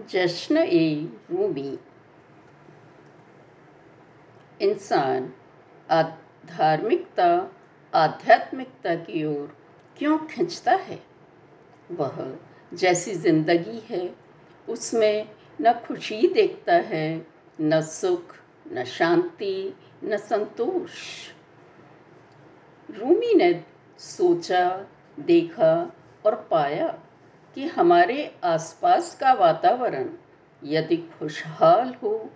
जश्न ए रूमी इंसान धार्मिकता आध्यात्मिकता की ओर क्यों खींचता है? वह जैसी ज़िंदगी है, उसमें न खुशी देखता है, न सुख, न शांति, न संतोष। रूमी ने सोचा, देखा और पाया कि हमारे आसपास का वातावरण यदि खुशहाल हो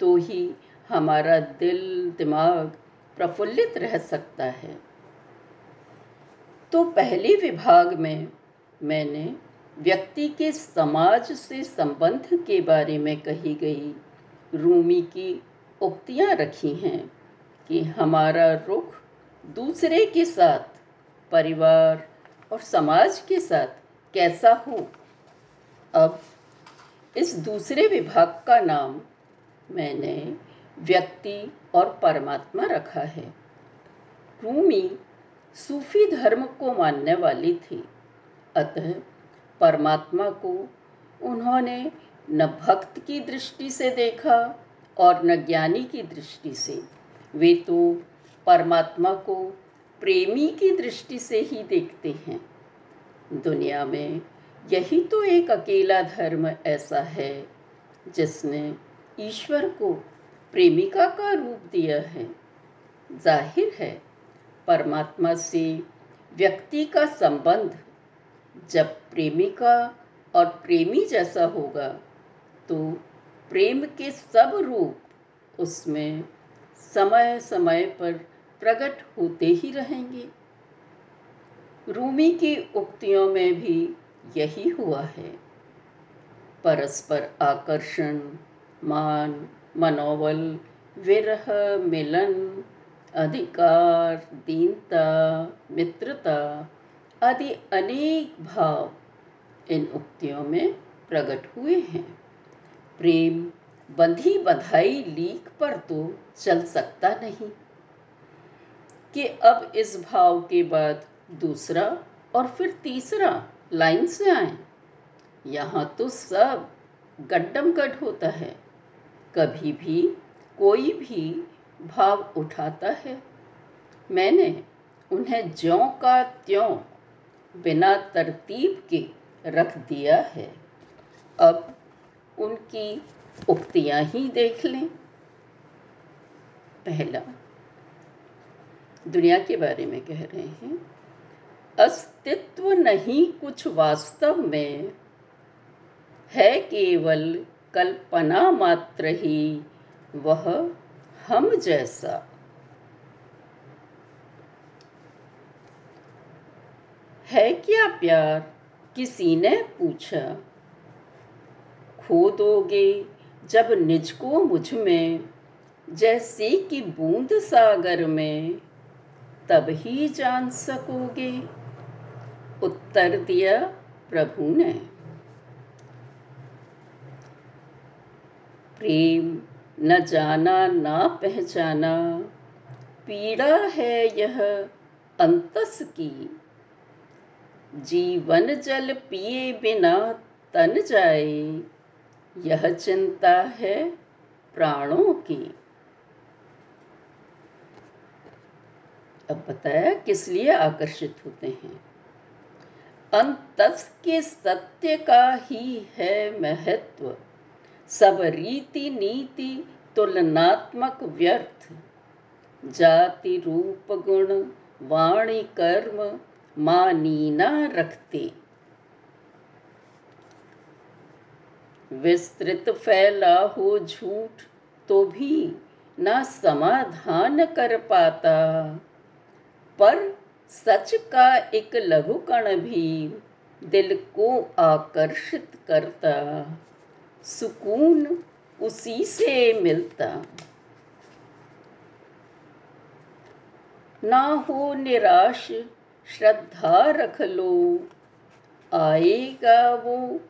तो ही हमारा दिल, दिमाग प्रफुल्लित रह सकता है। तो पहले विभाग में मैंने व्यक्ति के समाज से संबंध के बारे में कही गई, रूमी की उक्तियाँ रखी हैं कि हमारा रुख दूसरे के साथ, परिवार और समाज के साथ कैसा हो? अब इस दूसरे विभाग का नाम मैंने व्यक्ति और परमात्मा रखा है। रूमी सूफी धर्म को मानने वाली थी। अतः परमात्मा को उन्होंने न भक्त की दृष्टि से देखा और न ज्ञानी की दृष्टि से। वे तो परमात्मा को प्रेमी की दृष्टि से ही देखते हैं। दुनिया में। यही तो एक अकेला धर्म ऐसा है, जिसने ईश्वर को प्रेमिका का रूप दिया है। ज़ाहिर है, परमात्मा से व्यक्ति का संबंध जब प्रेमिका और प्रेमी जैसा होगा तो प्रेम के सब रूप उसमें समय समय पर प्रकट होते ही रहेंगे। रूमी की उक्तियों में भी यही हुआ है। परस्पर आकर्षण, मान, मनोबल, विरह, मिलन, अधिकार, दीनता, मित्रता आदि अनेक भाव इन उक्तियों में प्रकट हुए हैं। प्रेम, बंधी बधाई लीक पर तो चल सकता नहीं। कि अब इस भाव के बाद दूसरा और फिर तीसरा लाइन से आए। यहाँ तो सब गड्डम गड होता है। कभी भी कोई भी भाव उठाता है। मैंने उन्हें ज्यों का त्यों बिना तरतीब के रख दिया है। अब उनकी उक्तियाँ ही देख लें। पहला, दुनिया के बारे में कह रहे हैं। अस्तित्व नहीं कुछ वास्तव में। है केवल कल्पना मात्र ही, वह हम जैसा। है क्या प्यार? किसी ने पूछा। खो दोगे जब निज को मुझमें, जैसे कि बूंद सागर में। तब ही जान सकोगे उत्तर दिया प्रभु ने। प्रेम न जाना, ना पहचाना, पीड़ा है यह अंतस की। जीवन जल पिए बिना तन जाए, यह चिंता है प्राणों की। अब बताया किस लिए आकर्षित होते हैं? अंतस के सत्य का ही है महत्व। सब रीति नीति तुलनात्मक व्यर्थ। जाति रूप गुण, वाणी कर्म, मानी न रखते। विस्तृत फैला हो झूठ तो भी ना समाधान कर पाता। पर सच का एक लघु कण भी दिल को आकर्षित करता। सुकून उसी से मिलता। ना हो निराश, श्रद्धा रख लो। आएगा वो,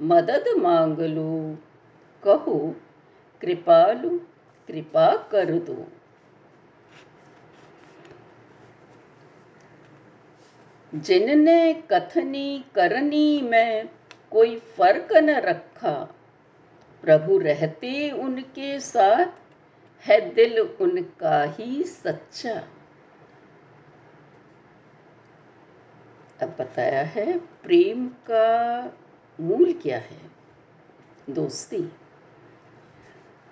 मदद मांग लो। कहो, कृपालु, कृपा कर दो। जिनने कथनी करनी में कोई फ़र्क न रखा। प्रभु रहते उनके साथ, है दिल उनका ही सच्चा। अब बताया है, प्रेम का मूल क्या है? दोस्ती।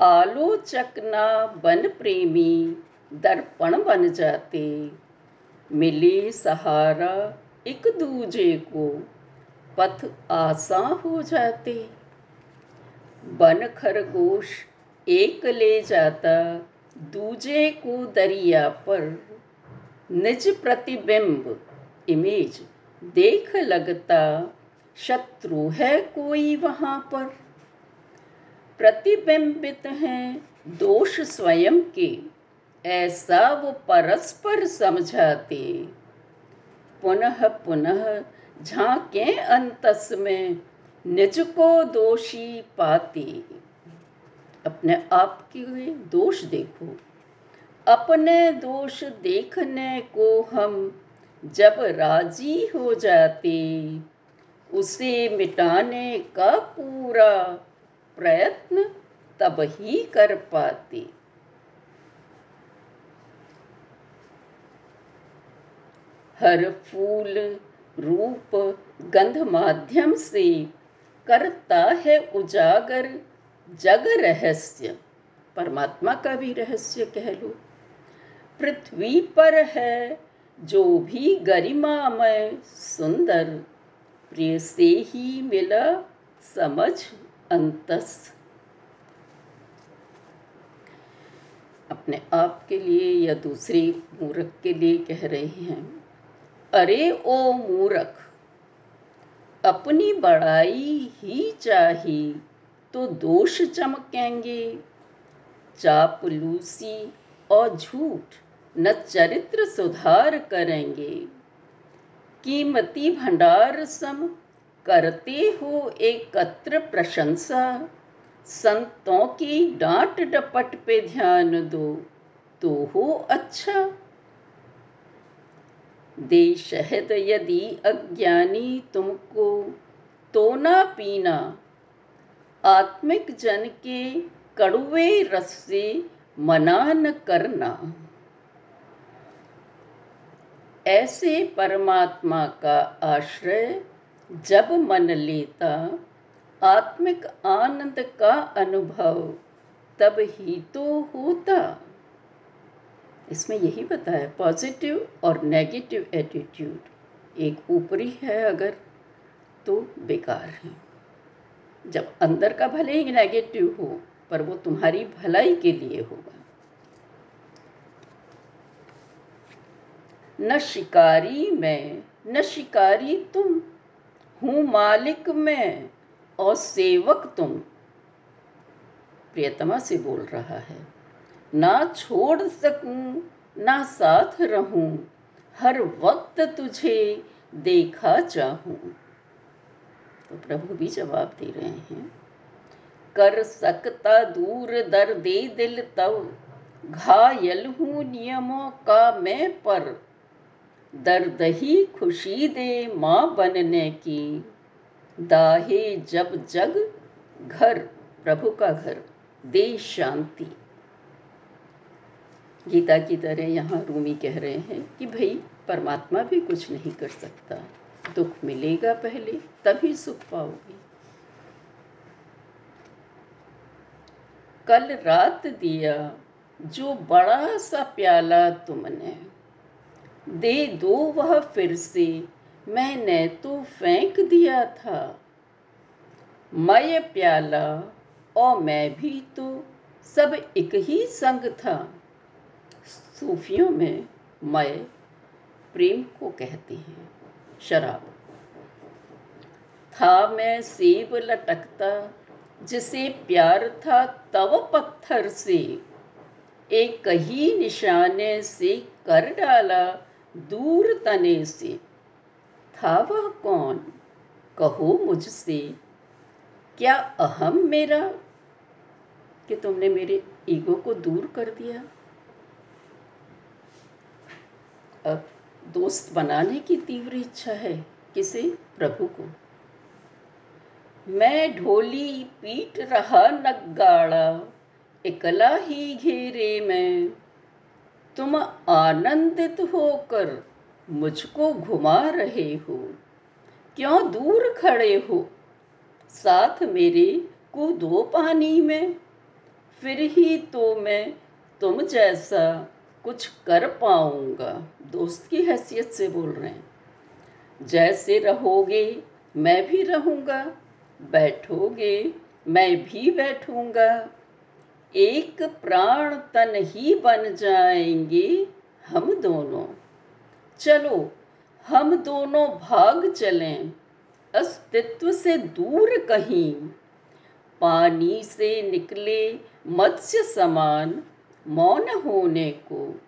आलोचक ना बन प्रेमी, दर्पण बन जाते मिले सहारा एक दूजे को, पथ आसा हो जाते। बन खरगोश एक ले जाता, दूजे को दरिया पर। निज प्रतिबिंब इमेज देख लगता, शत्रु है कोई वहाँ पर। प्रतिबिंबित हैं दोष स्वयं के ऐसा वो परस्पर समझाते। पुनः पुनः झांके अंतस में, निज को दोषी पाते। अपने आप के दोष देखो। अपने दोष देखने को हम जब राज़ी हो जाते, उसे मिटाने का पूरा प्रयत्न तब ही कर पाते। हर फूल रूप गंध माध्यम से करता है उजागर जग रहस्य। परमात्मा का भी रहस्य कह लो। पृथ्वी पर है जो भी गरिमामय सुंदर, प्रिय से ही मिला समझ अंतस। अपने आप के लिए या दूसरे मूर्ख के लिए कह रहे हैं अरे ओ मूरख, अपनी बड़ाई ही चाही तो दोष चमकेंगे। चापलूसी और झूठ न चरित्र सुधार करेंगे। कीमती भंडार सम करते हो एकत्र प्रशंसा, संतों की डांट डपट पे ध्यान दो तो हो अच्छा। दे शहद यदि अज्ञानी तुमको तो ना पीना। आत्मिक जन के कड़ुए रस से मना न करना। ऐसे परमात्मा का आश्रय जब मन लेता, आत्मिक आनंद का अनुभव तब ही तो होता। इसमें यही बताया पॉजिटिव और नेगेटिव एटीट्यूड एक ऊपरी है अगर तो बेकार है। जब अंदर का भले ही नेगेटिव हो, पर वो तुम्हारी भलाई के लिए होगा। न शिकारी मैं, न शिकारी तुम, हूँ मालिक मैं, और सेवक तुम। प्रियतमा से बोल रहा है। ना छोड़ सकूँ, ना साथ रहूँ, हर वक्त तुझे देखा चाहूँ। तो प्रभु भी जवाब दे रहे हैं, कर सकता दूर दर दे दिल तब घायल हूँ नियमों का मैं पर। दर्द ही खुशी दे माँ बनने की, दाहे जब जग, घर, प्रभु का घर, दे शांति। गीता की तरह यहाँ रूमी कह रहे हैं कि भाई, परमात्मा भी कुछ नहीं कर सकता। दुख मिलेगा पहले, तभी सुख पाओगे। कल रात दिया, जो बड़ा सा प्याला तुमने। दे दो वह फिर से, मैंने तो फेंक दिया था। मय प्याला, और मैं भी तो सब एक ही संग था। सूफियों में मय प्रेम को कहते हैं। शराब। था मैं सेब लटकता, जिसे प्यार था तव पत्थर से। एक ही निशाने से कर डाला, दूर तने से। था वह कौन? कहो मुझसे। क्या अहम मेरा? कि तुमने मेरे ईगो को दूर कर दिया अब दोस्त बनाने की तीव्र इच्छा है किसे? प्रभु को। मैं ढोली पीट रहा नगाड़ा इकला ही घेरे में। तुम आनंदित होकर मुझको घुमा रहे हो। क्यों दूर खड़े हो? साथ मेरे कूदो पानी में। फिर ही तो मैं तुम जैसा कुछ कर पाऊँगा। दोस्त की हैसियत से बोल रहे हैं। जैसे रहोगे, मैं भी रहूँगा। बैठोगे, मैं भी बैठूँगा। एक प्राण तन ही बन जाएँगे हम दोनों। चलो, हम दोनों भाग चलें। अस्तित्व से दूर कहीं। पानी से निकले मत्स्य समान मौन होने को।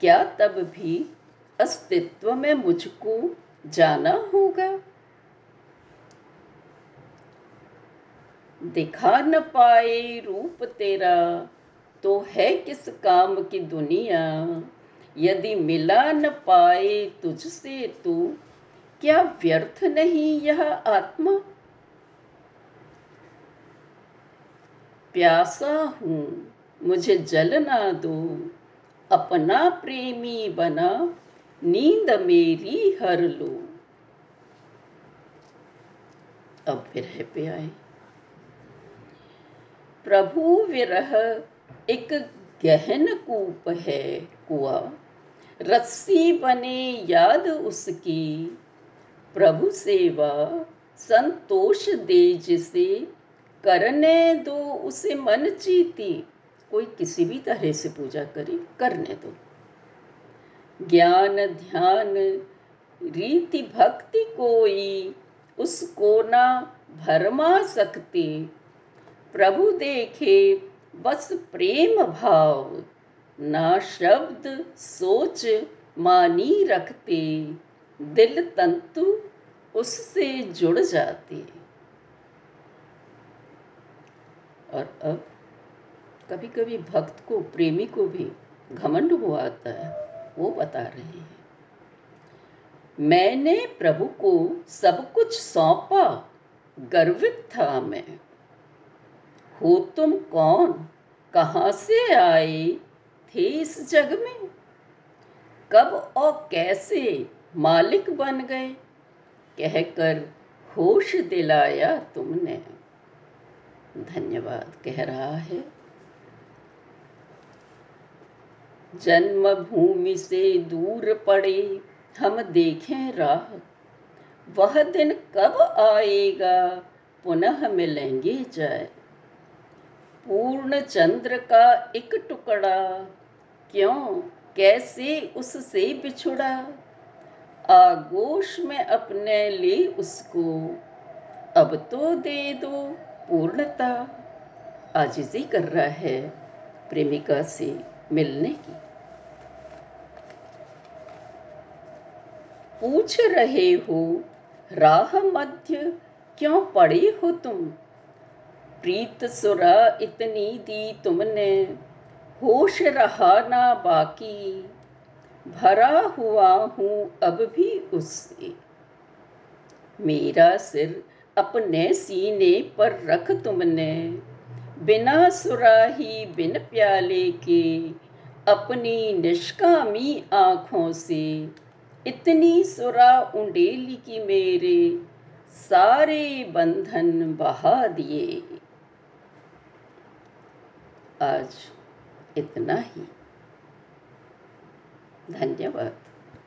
क्या तब भी अस्तित्व में मुझको जाना होगा? दिखा न पाए रूप तेरा तो है किस काम की दुनिया? यदि मिला न पाए तुझसे तो क्या व्यर्थ नहीं यह आत्मा? प्यासा हूँ, मुझे जल ना दो। अपना प्रेमी बना, नींद मेरी हर लो। अब विरह पे आए। प्रभु विरह एक गहन कूप है कुआ, रस्सी बने याद उसकी। प्रभु सेवा संतोष दे जिसे करने दो उसे मन चीती। कोई किसी भी तरह से पूजा करे करने दो। ज्ञान, ध्यान, रीति, भक्ति कोई, उसको ना भरमा सकते। प्रभु देखे, बस प्रेम भाव, ना शब्द, सोच, मानी रखते। दिल तंतु, उससे जुड़ जाते। और अब कभी कभी भक्त को, प्रेमी को भी घमंड हो आता है, वो बता रहे हैं। मैंने प्रभु को सब कुछ सौंपा, गर्वित था मैं। हो तुम कौन? कहाँ से आए थे इस जग में? कब और कैसे मालिक बन गए? कहकर होश दिलाया तुमने। धन्यवाद, कह रहा है। जन्मभूमि से दूर पड़े, हम देखें राह। वह दिन कब आएगा, पुनः मिलेंगे जाए पूर्ण चंद्र का एक टुकड़ा, क्यों, कैसे उससे बिछुड़ा? आगोश में अपने ले उसको, अब तो दे दो पूर्णता। आजिजी कर रहा है प्रेमिका से। मिलने की। पूछ रहे हो, राह मध्य क्यों पड़े हो तुम? प्रीत सुरा इतनी दी तुमने, होश रहा ना बाकी। भरा हुआ हूँ अब भी उससे। मेरा सिर अपने सीने पर रख तुमने। बिना सुराही, बिन प्याले के, अपनी निष्कामी आँखों से। इतनी सुरा उंडेली की मेरे, सारे बंधन बहा दिए। आज इतना ही। धन्यवाद।